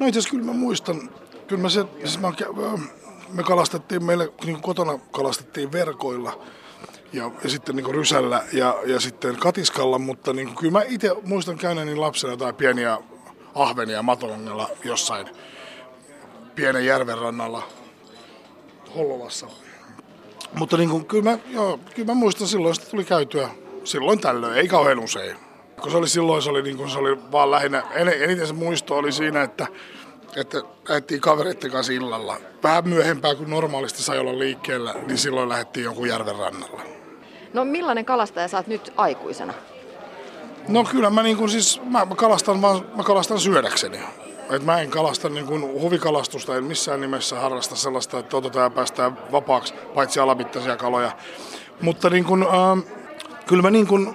No itse asiassa kyllä mä muistan, kyllä mä se, siis mä, me kalastettiin, meille niin kotona kalastettiin verkoilla ja, ja sitten niin rysällä ja, ja sitten katiskalla, mutta niin kyllä mä itse muistan käyneeni lapsena tai pieniä ahvenia matolongella jossain pienen järven rannalla Hollolassa. Mutta niin kuin, kyllä, mä, joo, kyllä mä muistan silloin, että tuli käytyä silloin tällöin, ei kauhean usein. Kun se oli silloin, se oli, niin kuin, se oli vaan lähinnä, eniten se muisto oli siinä, että, että lähdettiin kavereiden kanssa illalla. Vähän myöhempää kuin normaalisti sai olla liikkeellä, niin silloin lähdettiin jonkun järven rannalla. No millainen kalastaja sä oot nyt aikuisena? No kyllä mä, niin kuin siis, mä, mä, kalastan vaan, mä kalastan syödäkseni. Et mä en kalasta niin kuin huvikalastusta, en missään nimessä harrasta sellaista, että otetaan ja päästään vapaaksi, paitsi alamittaisia kaloja. Mutta niin kuin, äh, kyllä mä niin kuin,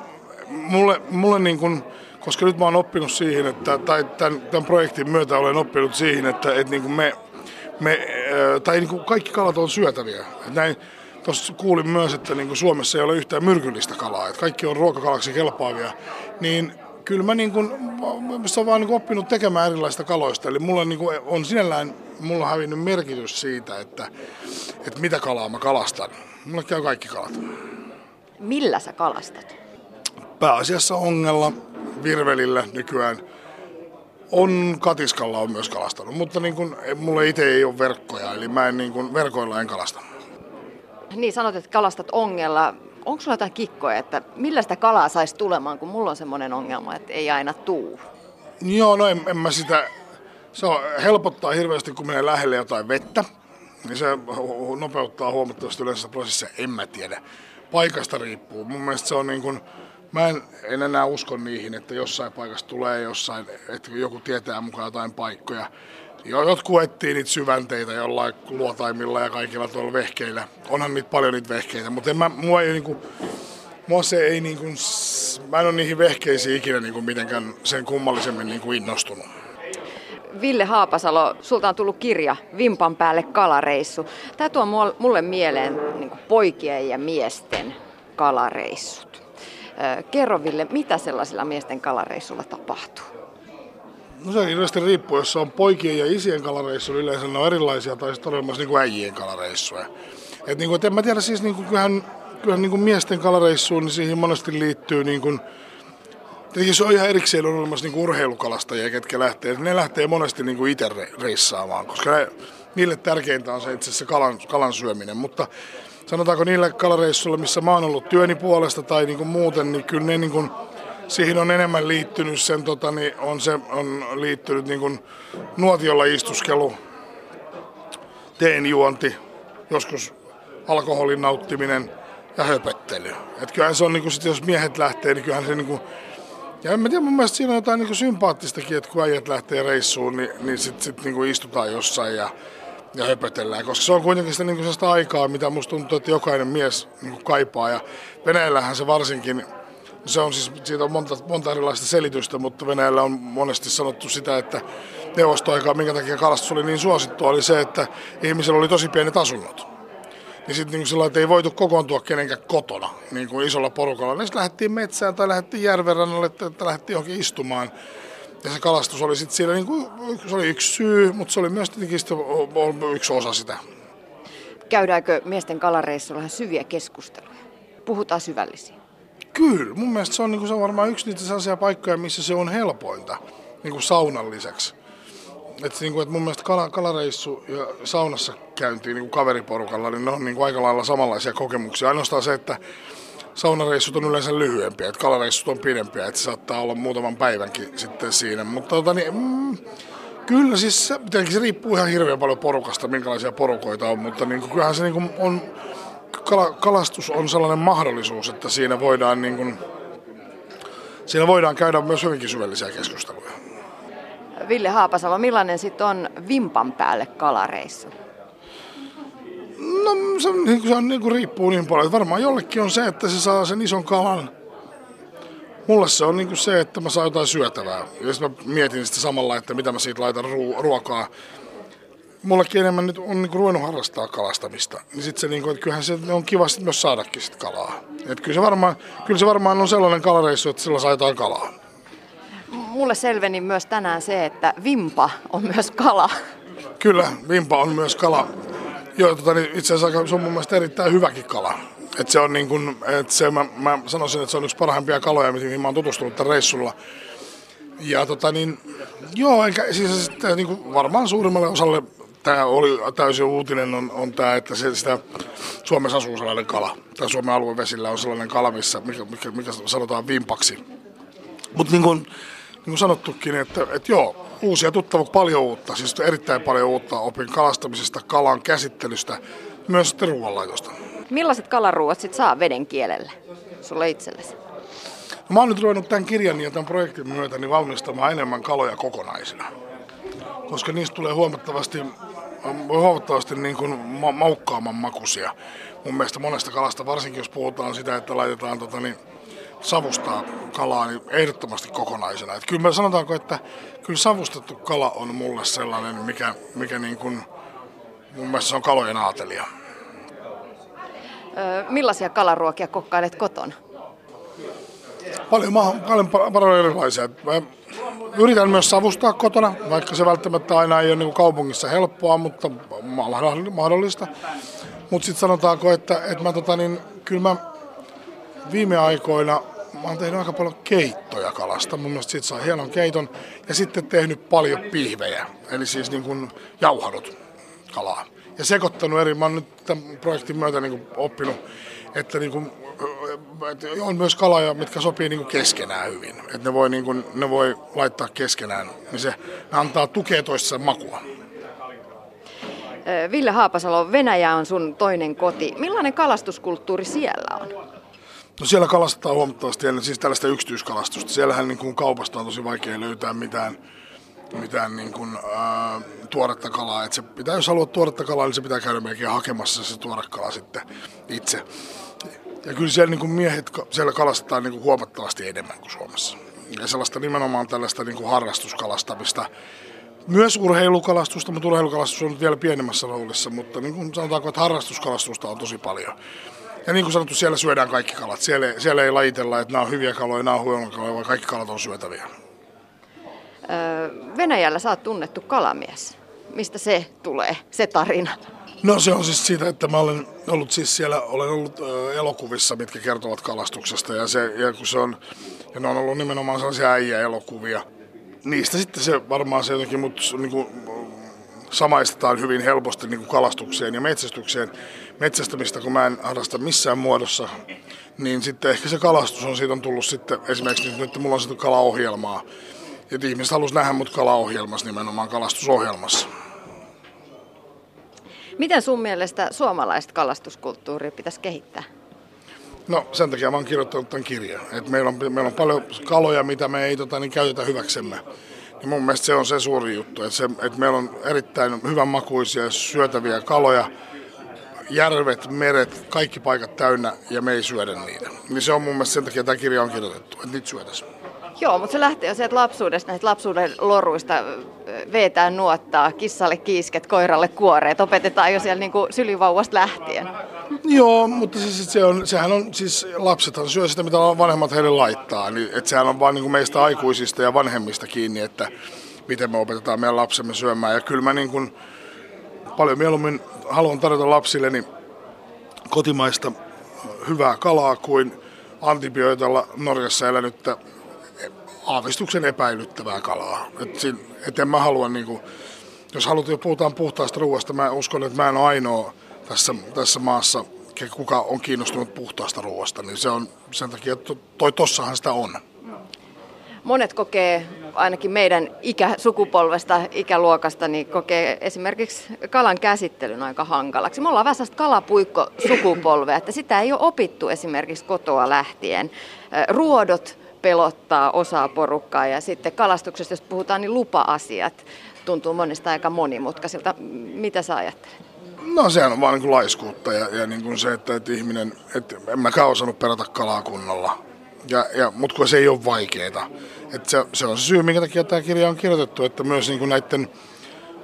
mulle, mulle niin kuin, koska nyt mä oon oppinut siihen, että, tai tämän, tämän projektin myötä olen oppinut siihen, että, että niin kuin me, me, tai niin kuin kaikki kalat on syötäviä. näin, Tuossa kuulin myös, että niin kuin Suomessa ei ole yhtään myrkyllistä kalaa, että kaikki on ruokakalaksi kelpaavia. Niin kyllä mä, niin kuin, mä oon vaan niin oppinut tekemään erilaista kaloista. Eli mulla niin kuin on sinällään mulla on hävinnyt merkitys siitä, että, että mitä kalaa mä kalastan. Mulla käy kaikki kalat. Millä sä kalastat? Pääasiassa ongella, virvelillä nykyään. On katiskalla on myös kalastanut, mutta niin kuin, mulla itse ei ole verkkoja, eli mä en niin kuin, verkoilla en kalasta. Niin, sanot, että kalastat ongella. Onko sulla jotain kikkoja, että millä sitä kalaa saisi tulemaan, kun mulla on semmoinen ongelma, että ei aina tuu? Joo, no en, en mä sitä... Se on, helpottaa hirveästi, kun menee lähelle jotain vettä. Niin se nopeuttaa huomattavasti yleensä prosessia, en mä tiedä. Paikasta riippuu. Mun mielestä se on niin kuin, mä en, en enää usko niihin, että jossain paikassa tulee jossain, että joku tietää mukaan jotain paikkoja. Jo, jotkut etsii niitä syvänteitä jollain luotaimilla ja kaikilla tuolla vehkeillä. Onhan niitä paljon niitä vehkeitä, mutta en mä, mua ei niinku, mua se ei niinku, mä en ole niihin vehkeisiin ikinä niinku mitenkään sen kummallisemmin niinku innostunut. Ville Haapasalo, sulta on tullut kirja Vimpan päälle kalareissu. Tämä tuo mulle mieleen niin poikien ja miesten kalareissut. Kerro Ville, mitä sellaisilla miesten kalareissulla tapahtuu? No se hirveästi riippuu, jos on poikien ja isien kalareissu, yleensä ne on erilaisia, tai sitten on myös niin kuin äijien kalareissuja. Et niin kuin, et en mä tiedä, siis niin kuin, kyllähän, kyllähän niin kuin miesten kalareissuun, niin siihen monesti liittyy niin kuin, Tietenkin se on ihan erikseen on olemassa niin urheilukalastajia, ketkä lähtee. Ne lähtee monesti niin kuin itse reissaamaan, koska ne, niille tärkeintä on se itse asiassa kalan, kalan syöminen. Mutta sanotaanko niille kalareissuille, missä mä oon ollut työni puolesta tai niin kuin muuten, niin kyllä ne niin kuin, siihen on enemmän liittynyt sen, tota, niin on, se, on liittynyt niin kuin nuotiolla istuskelu, teen juonti, joskus alkoholin nauttiminen ja höpöttely. Et kyllähän se on, niin kuin, sit jos miehet lähtee, niin kyllähän se niin kuin, ja en mä tiedä, mun mielestä siinä on jotain niin sympaattistakin, että kun äijät lähtee reissuun, niin, niin sitten sit, niin istutaan jossain ja, ja höpötellään. Koska se on kuitenkin sitä, niin sellaista aikaa, mitä musta tuntuu, että jokainen mies niin kaipaa. Ja Venäjällähän se varsinkin se on siis, siitä on monta, monta erilaista selitystä, mutta Venäjällä on monesti sanottu sitä, että neuvostoaikaa, minkä takia kalastus oli niin suosittua, oli se, että ihmisellä oli tosi pienet asunnot. Niin sitten niin sillä että ei voitu kokoontua kenenkään kotona niin kuin isolla porukalla. Niin sitten lähdettiin metsään tai lähdettiin järvenrannalle, että lähdettiin johonkin istumaan. Ja se kalastus oli sitten siellä, niin kuin, se oli yksi syy, mutta se oli myös tietenkin yksi osa sitä. Käydäänkö miesten kalareissuilla vähän syviä keskusteluja? Puhutaan syvällisiä. Kyllä, mun mielestä se on, niin kuin, se on varmaan yksi niitä sellaisia paikkoja, missä se on helpointa niin kuin saunan lisäksi. Et, niin kuin, että mun mielestä kala, kalareissu ja saunassa käyntiin niin kuin kaveriporukalla, niin ne on niin kuin aika lailla samanlaisia kokemuksia. Ainoastaan se, että saunareissut on yleensä lyhyempiä, että kalareissut on pidempiä, että se saattaa olla muutaman päivänkin sitten siinä. Mutta tota, niin, mm, kyllä siis se, se riippuu ihan hirveän paljon porukasta, minkälaisia porukoita on, mutta niin kyllähän se niin on kala, kalastus on sellainen mahdollisuus, että siinä voidaan, niin kuin, siinä voidaan käydä myös hyvinkin syvällisiä keskusteluja. Ville Haapasalo, millainen sitten on vimpan päälle kalareissu? No se, niin kuin, se on, niin kuin riippuu niin paljon. Varmaan jollekin on se, että se saa sen ison kalan. Mulle se on niin kuin se, että mä saan jotain syötävää. Ja sitten mä mietin sitä samalla, että mitä mä siitä laitan ruokaa mullekin enemmän nyt on niinku ruvennut harrastaa kalastamista, niin sitten se, niinku, että kyllähän se on kiva sit myös saadakin sit kalaa. Et kyllä, se varmaan, kyllä se varmaan on sellainen kalareissu, että sillä saa jotain kalaa. mulle selveni myös tänään se, että vimpa on myös kala. Kyllä, vimpa on myös kala. Joo, tota, niin itse asiassa se on mun mielestä erittäin hyväkin kala. Et se on niin kun, et se, mä, mä, sanoisin, että se on yksi parhaimpia kaloja, mihin mä oon tutustunut tämän reissulla. Ja tota niin, joo, eikä, siis niin kuin varmaan suurimmalle osalle tämä oli täysin uutinen on, on tämä, että se, sitä Suomessa asuu sellainen kala. Tai Suomen aluevesillä on sellainen kala, missä, mikä, mikä, mikä sanotaan vimpaksi. Mutta niin kuin, niin sanottukin, että, että joo, uusia tuttavia, paljon uutta, siis erittäin paljon uutta opin kalastamisesta, kalan käsittelystä, myös sitten ruoanlaitosta. Millaiset kalaruuat sitten saa veden kielelle sulle itsellesi? No, mä oon nyt ruvennut tämän kirjan ja tämän projektin myötä niin valmistamaan enemmän kaloja kokonaisina. Koska niistä tulee huomattavasti, huomattavasti niin kuin ma- maukkaamman makuisia. Mun mielestä monesta kalasta, varsinkin jos puhutaan sitä, että laitetaan tota, niin, savustaa kalaa niin ehdottomasti kokonaisena. Et kyllä me sanotaanko, että kyllä savustettu kala on mulle sellainen, mikä, mikä niin kuin, mun mielestä se on kalojen aatelia. Öö, millaisia kalaruokia kokkailet kotona? Paljon, paljon, paljon erilaisia. Mä yritän myös savustaa kotona, vaikka se välttämättä aina ei ole niin kaupungissa helppoa, mutta mahdollista. Mutta sitten sanotaanko, että, että mä, tota, niin, kyllä mä viime aikoina mä oon tehnyt aika paljon keittoja kalasta. Mun mielestä siitä saa hienon keiton. Ja sitten tehnyt paljon pihvejä, eli siis niin kuin jauhanut kalaa. Ja sekoittanut eri, mä oon nyt tämän projektin myötä niin kuin oppinut, että niin kuin, on myös kaloja, mitkä sopii niin kuin keskenään hyvin. Että ne voi, niin kuin, ne voi laittaa keskenään, niin se ne antaa tukea toisessa makua. Ville Haapasalo, Venäjä on sun toinen koti. Millainen kalastuskulttuuri siellä on? No siellä kalastetaan huomattavasti ennen siis tällaista yksityiskalastusta. Siellähän niin kuin kaupasta on tosi vaikea löytää mitään, mitään niin kuin, ää, tuoretta kalaa. Et se pitää, jos haluat tuoretta kalaa, niin se pitää käydä melkein hakemassa se tuore kala sitten itse. Ja kyllä siellä niin kuin miehet siellä kalastetaan niin kuin huomattavasti enemmän kuin Suomessa. Ja sellaista nimenomaan tällaista niin kuin harrastuskalastamista. Myös urheilukalastusta, mutta urheilukalastus on vielä pienemmässä roolissa, mutta niin kuin sanotaanko, että harrastuskalastusta on tosi paljon. Ja niin kuin sanottu, siellä syödään kaikki kalat. Siellä, siellä ei lajitella, että nämä on hyviä kaloja, nämä on huonoja kaloja, vaan kaikki kalat on syötäviä. Venäjällä sä oot tunnettu kalamies. Mistä se tulee, se tarina? No se on siis siitä, että mä olen ollut siis siellä, olen ollut elokuvissa, mitkä kertovat kalastuksesta ja, se, ja kun se on, ja ne on ollut nimenomaan sellaisia äijä-elokuvia. Niistä sitten se varmaan se jotenkin mut niin kuin, samaistetaan hyvin helposti niin kuin kalastukseen ja metsästykseen. Metsästämistä, kun mä en harrasta missään muodossa, niin sitten ehkä se kalastus on siitä on tullut sitten, esimerkiksi nyt, nyt mulla on sitten kalaohjelmaa. Ja ihmiset halusivat nähdä mut kalaohjelmassa, nimenomaan kalastusohjelmassa. Miten sun mielestä suomalaista kalastuskulttuuria pitäisi kehittää? No sen takia mä oon kirjoittanut tämän kirjan. Et meillä, on, meillä on paljon kaloja, mitä me ei tota, niin käytetä hyväksemme. Mun mielestä se on se suuri juttu, että, se, että meillä on erittäin hyvän makuisia syötäviä kaloja, järvet, meret, kaikki paikat täynnä ja me ei syödä niitä. Niin se on mun mielestä sen takia tämä kirja on kirjoitettu, että niitä syötäisiin. Joo, mutta se lähtee jo sieltä lapsuudesta, näistä lapsuuden loruista, veetää nuottaa, kissalle kiisket, koiralle kuoreet, opetetaan jo siellä niin kuin sylivauvasta lähtien. Joo, mutta siis se on, sehän on, siis lapsethan syö sitä, mitä vanhemmat heille laittaa, niin, että sehän on vain niin meistä aikuisista ja vanhemmista kiinni, että miten me opetetaan meidän lapsemme syömään. Ja kyllä mä niin kuin paljon mieluummin haluan tarjota lapsilleni kotimaista hyvää kalaa kuin antibiootoilla Norjassa elänyttä aavistuksen epäilyttävää kalaa. Et, siinä, et en mä halua, niin kuin, jos haluat, jo puhutaan puhtaasta ruoasta, mä uskon, että mä en ole ainoa tässä, tässä maassa, kuka on kiinnostunut puhtaasta ruoasta, niin se on sen takia, että toi tossahan sitä on. Monet kokee, ainakin meidän ikä, sukupolvesta, ikäluokasta, niin kokee esimerkiksi kalan käsittelyn aika hankalaksi. Me ollaan vähän kalapuikko sukupolvea, että sitä ei ole opittu esimerkiksi kotoa lähtien. Ruodot pelottaa osaa porukkaa ja sitten kalastuksesta, jos puhutaan, niin lupa-asiat tuntuu monesta aika monimutkaisilta. Mitä sä ajattelet? No sehän on vaan niin kuin laiskuutta ja, ja niin kuin se, että, että ihminen, että en mäkään osannut perata kalaa kunnolla. Ja, ja, mutta kun se ei ole vaikeaa. Että se, se, on se syy, minkä takia tämä kirja on kirjoitettu, että myös niin kuin näiden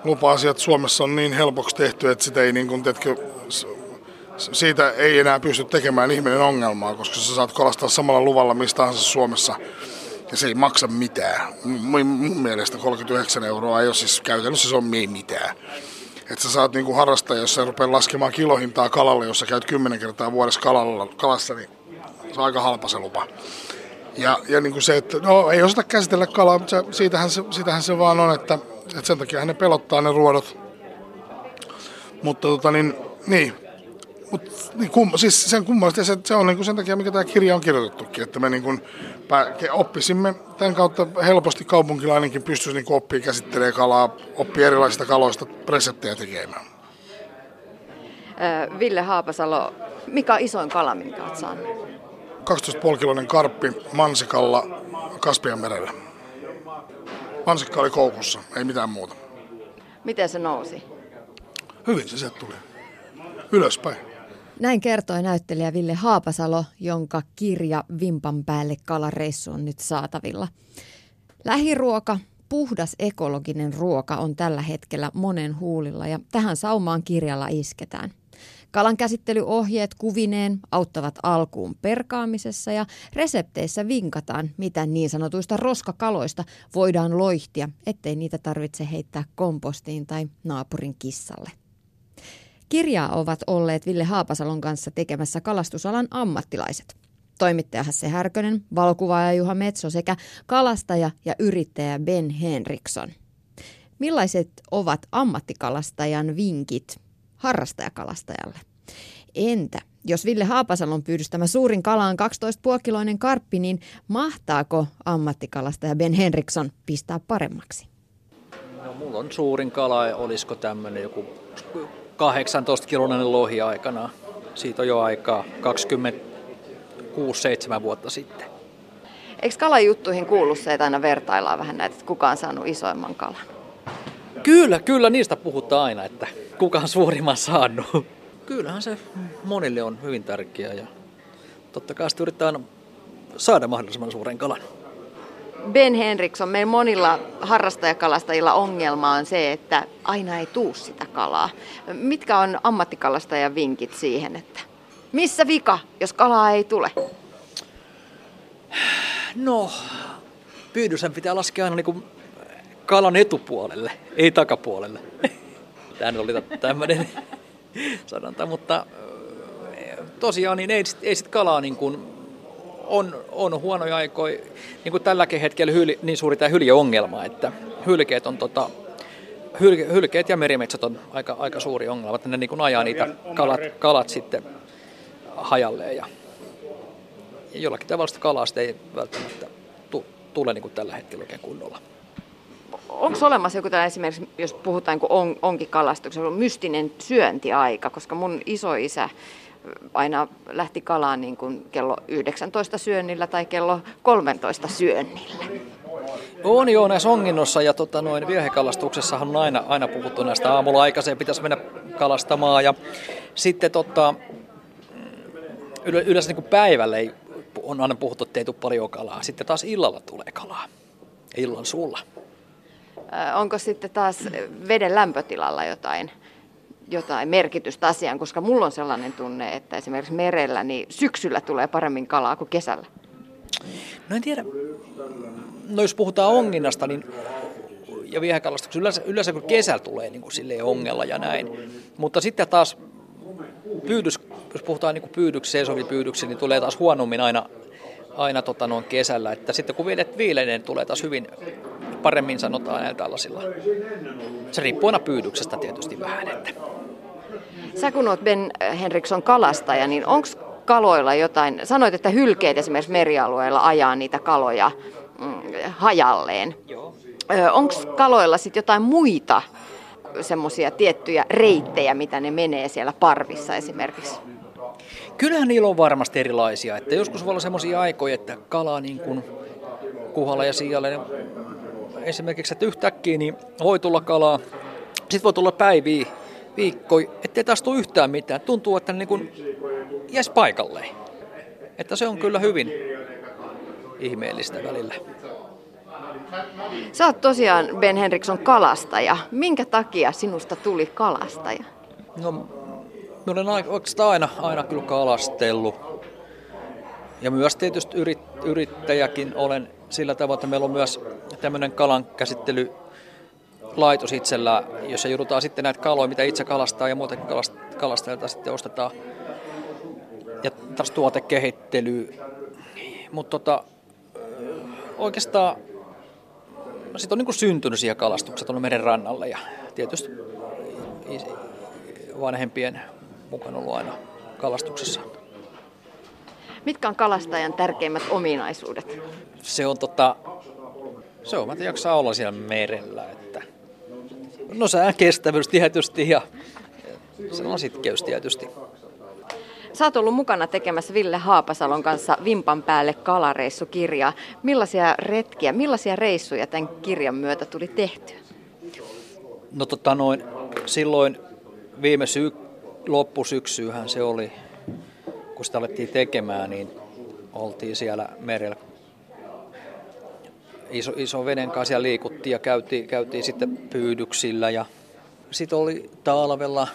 lupa-asiat Suomessa on niin helpoksi tehty, että sitä ei niin kuin, teetkö, siitä ei enää pysty tekemään ihminen ongelmaa, koska sä saat kalastaa samalla luvalla mistä tahansa Suomessa. ja se ei maksa mitään. Mun, mun mielestä 39 euroa ei ole siis käytännössä se on mitään. Että sä saat niinku harrastaa, jos sä rupeat laskemaan kilohintaa kalalle, jos sä käyt kymmenen kertaa vuodessa kalalla, kalassa, niin se on aika halpa se lupa. Ja, ja niin kuin se, että no, ei osata käsitellä kalaa, mutta se, siitähän, se, siitähän se vaan on, että, että sen takia ne pelottaa ne ruodot. Mutta tota niin, niin. Mut, niin kum, siis sen kummallisesti se, se on niin kuin sen takia, mikä tämä kirja on kirjoitettukin, että me niin kuin oppisimme tämän kautta helposti kaupunkilainenkin pystyisi niin oppia käsittelemään kalaa, oppia erilaisista kaloista reseptejä tekemään. Ville Haapasalo, mikä on isoin kala, minkä olet saanut? 12,5-kiloinen karppi mansikalla Kaspian merellä. Mansikka oli koukussa, ei mitään muuta. Miten se nousi? Hyvin se sieltä tuli. Ylöspäin. Näin kertoi näyttelijä Ville Haapasalo, jonka kirja Vimpan päälle kalareissu on nyt saatavilla. Lähiruoka, puhdas ekologinen ruoka on tällä hetkellä monen huulilla ja tähän saumaan kirjalla isketään. Kalan käsittelyohjeet kuvineen auttavat alkuun perkaamisessa ja resepteissä vinkataan, mitä niin sanotuista roskakaloista voidaan loihtia, ettei niitä tarvitse heittää kompostiin tai naapurin kissalle. Kirjaa ovat olleet Ville Haapasalon kanssa tekemässä kalastusalan ammattilaiset. Toimittaja Hasse Härkönen, valokuvaaja Juha Metso sekä kalastaja ja yrittäjä Ben Henriksson. Millaiset ovat ammattikalastajan vinkit harrastajakalastajalle? Entä jos Ville Haapasalon pyydystämä suurin kala on 12,5-kiloinen karppi, niin mahtaako ammattikalastaja Ben Henriksson pistää paremmaksi? No, mulla on suurin kala, olisiko tämmöinen joku 18-kiloinen lohi aikana. Siitä on jo aikaa 26-7 vuotta sitten. Eikö kalajuttuihin kuulu se, että aina vertaillaan vähän näitä, että kuka on saanut isoimman kalan? Kyllä, kyllä niistä puhutaan aina, että kuka on suurimman saanut. Kyllähän se monille on hyvin tärkeää ja totta kai sitten yrittää aina saada mahdollisimman suuren kalan. Ben Henriksson, meillä monilla harrastajakalastajilla ongelma on se, että aina ei tuu sitä kalaa. Mitkä on ammattikalastajan vinkit siihen, että missä vika, jos kalaa ei tule? No, pyydysän pitää laskea aina niin kalan etupuolelle, ei takapuolelle. Tämä oli tämmöinen sanonta, mutta tosiaan niin ei, ei sit kalaa niin kuin on, on huonoja aikoja, niin kuin tälläkin hetkellä hyli, niin suuri tämä hyljeongelma, että hylkeet on tota, hyl, hylkeet ja merimetsät on aika, aika suuri ongelma, että ne niin kuin ajaa niitä kalat, kalat sitten hajalleen ja, ja jollakin tavalla kalaa ei välttämättä tule niin kuin tällä hetkellä oikein kunnolla. Onko olemassa joku tällainen esimerkiksi, jos puhutaan niin on, onkikalastuksessa, mystinen syöntiaika, koska mun isoisä aina lähti kalaan niin kuin kello 19 syönnillä tai kello 13 syönnillä. On joo näissä onginnossa ja tota, noin viehekalastuksessahan on aina, aina puhuttu näistä aamulla aikaiseen pitäisi mennä kalastamaan ja sitten tota, yleensä niin päivällä ei, on aina puhuttu, että ei tule paljon kalaa. Sitten taas illalla tulee kalaa. Illan sulla. Onko sitten taas veden lämpötilalla jotain jotain merkitystä asiaan, koska mulla on sellainen tunne, että esimerkiksi merellä niin syksyllä tulee paremmin kalaa kuin kesällä. No en tiedä. No jos puhutaan onginnasta, niin ja viehekalastuksessa yleensä, yleensä kun kesällä tulee niin kuin silleen ongella ja näin. Mutta sitten taas pyydys, jos puhutaan niin pyydyksi, seisovipyydyksi, niin tulee taas huonommin aina, aina tota noin kesällä. Että sitten kun vedet viilenee, niin tulee taas hyvin paremmin sanotaan näillä tällaisilla. Se riippuu aina pyydyksestä tietysti vähän. Että. Sä kun oot Ben Henriksson kalastaja, niin onko kaloilla jotain, sanoit, että hylkeet esimerkiksi merialueilla ajaa niitä kaloja mm, hajalleen. Onko kaloilla sitten jotain muita semmoisia tiettyjä reittejä, mitä ne menee siellä parvissa esimerkiksi? Kyllähän niillä on varmasti erilaisia. Että joskus voi olla semmoisia aikoja, että kala niin kuin kuhalla ja siialle niin esimerkiksi, että yhtäkkiä niin voi tulla kalaa, sitten voi tulla päiviä, viikkoja, ettei taas tule yhtään mitään. Tuntuu, että niin kuin jäs paikalleen. Että se on kyllä hyvin ihmeellistä välillä. Sä oot tosiaan Ben Henriksson kalastaja. Minkä takia sinusta tuli kalastaja? No, mä olen oikeastaan aina, aina kyllä kalastellut. Ja myös tietysti yrit, yrittäjäkin olen sillä tavalla, että meillä on myös tämmöinen kalan käsittely laitos itsellä, jossa joudutaan sitten näitä kaloja, mitä itse kalastaa ja muutenkin kalastajilta sitten ostetaan. Ja taas tuotekehittely. Mutta tota, oikeastaan sitten on niin syntynyt siihen kalastukset tuonne meren rannalle ja tietysti vanhempien mukana ollut aina kalastuksessa. Mitkä on kalastajan tärkeimmät ominaisuudet? Se on tota, se on, että jaksaa olla siellä merellä. Että, no sään kestävyys tietysti ja on sitkeys tietysti. Sä oot ollut mukana tekemässä Ville Haapasalon kanssa Vimpan päälle kalareissukirjaa. Millaisia retkiä, millaisia reissuja tämän kirjan myötä tuli tehtyä? No tota noin, silloin viime syy, loppusyksyyhän se oli, kun sitä alettiin tekemään, niin oltiin siellä merellä. Iso, iso veden kanssa ja liikuttiin ja käytiin, käytiin sitten pyydyksillä. Ja sitten oli talvella,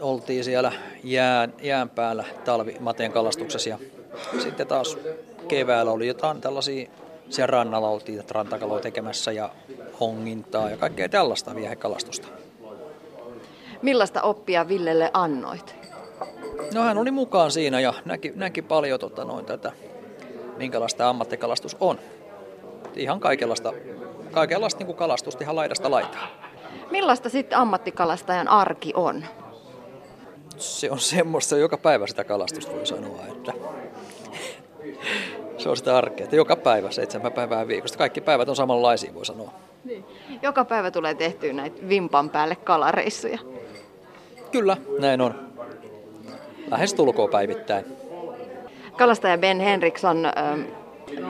oltiin siellä jään, jään päällä talvimateen kalastuksessa. Ja sitten taas keväällä oli jotain tällaisia, siellä rannalla oltiin rantakaloja tekemässä ja hongintaa ja kaikkea tällaista viehekalastusta. Millaista oppia Villelle annoit? No hän oli mukaan siinä ja näki, näki paljon tota, noin tätä, minkälaista ammattikalastus on. Ihan kaikenlaista, kaikenlaista niin kuin kalastusta ihan laidasta laitaa. Millaista sitten ammattikalastajan arki on? Se on semmoista joka päivä sitä kalastusta voi sanoa, että se on sitä arkea, että joka päivä, seitsemän päivää viikosta. Kaikki päivät on samanlaisia, voi sanoa. Niin. Joka päivä tulee tehtyä näitä vimpan päälle kalareissuja. Kyllä, näin on. Lähes tulkoon päivittäin. Kalastaja Ben Henriksson,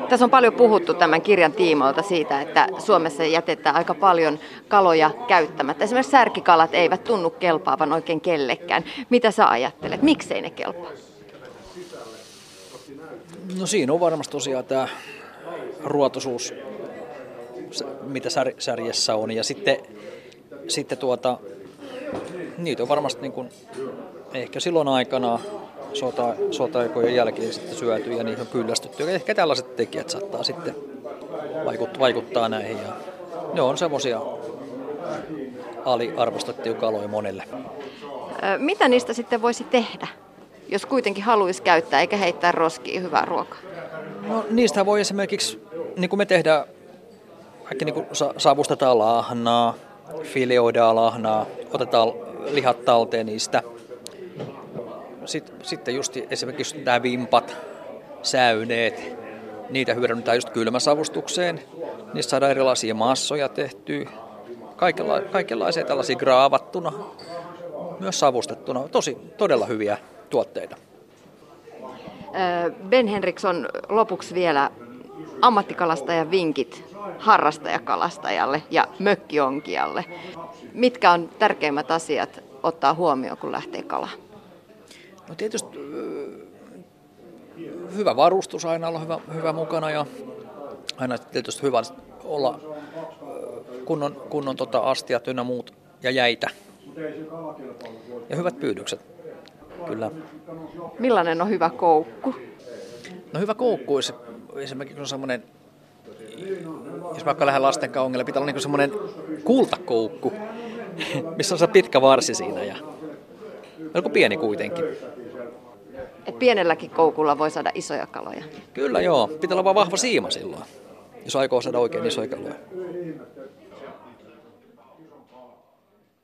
tässä on paljon puhuttu tämän kirjan tiimoilta siitä, että Suomessa jätetään aika paljon kaloja käyttämättä. Esimerkiksi särkikalat eivät tunnu kelpaavan oikein kellekään. Mitä sä ajattelet? Miksei ne kelpaa? No siinä on varmasti tosiaan tämä ruotosuus, mitä särjessä on. Ja sitten, sitten tuota, niitä on varmasti niin kuin, ehkä silloin aikana sota, sota-aikojen jälkeen sitten syöty ja niihin on kyllästytty. Ehkä tällaiset tekijät saattaa sitten vaikuttaa, vaikuttaa näihin. Ja ne on semmoisia aliarvostettuja kaloja monelle. Mitä niistä sitten voisi tehdä, jos kuitenkin haluaisi käyttää eikä heittää roskiin hyvää ruokaa? No niistä voi esimerkiksi, niin kuin me tehdään, vaikka niin kuin savustetaan lahnaa, fileoidaan lahnaa, otetaan lihat talteen niistä. Sitten, just esimerkiksi nämä vimpat, säyneet, niitä hyödynnetään just kylmäsavustukseen. Niistä saadaan erilaisia massoja tehtyä, kaikenla- kaikenlaisia tällaisia graavattuna, myös savustettuna. Tosi, todella hyviä tuotteita. Ben Henriksson, lopuksi vielä ammattikalastajan vinkit harrastajakalastajalle ja mökkionkijalle. Mitkä on tärkeimmät asiat ottaa huomioon, kun lähtee kalaan? No tietysti hyvä varustus aina olla hyvä, hyvä mukana ja aina tietysti hyvä olla kunnon, kunnon tota astiat ynnä muut ja jäitä. Ja hyvät pyydykset, kyllä. Millainen on hyvä koukku? No hyvä koukku olisi esimerkiksi on semmoinen, jos vaikka lähden lasten kaungille, pitää olla niin semmoinen kultakoukku, missä on se pitkä varsi siinä ja melko pieni kuitenkin. Et pienelläkin koukulla voi saada isoja kaloja. Kyllä joo, pitää olla vaan vahva siima silloin, jos aikoo saada oikein isoja kaloja.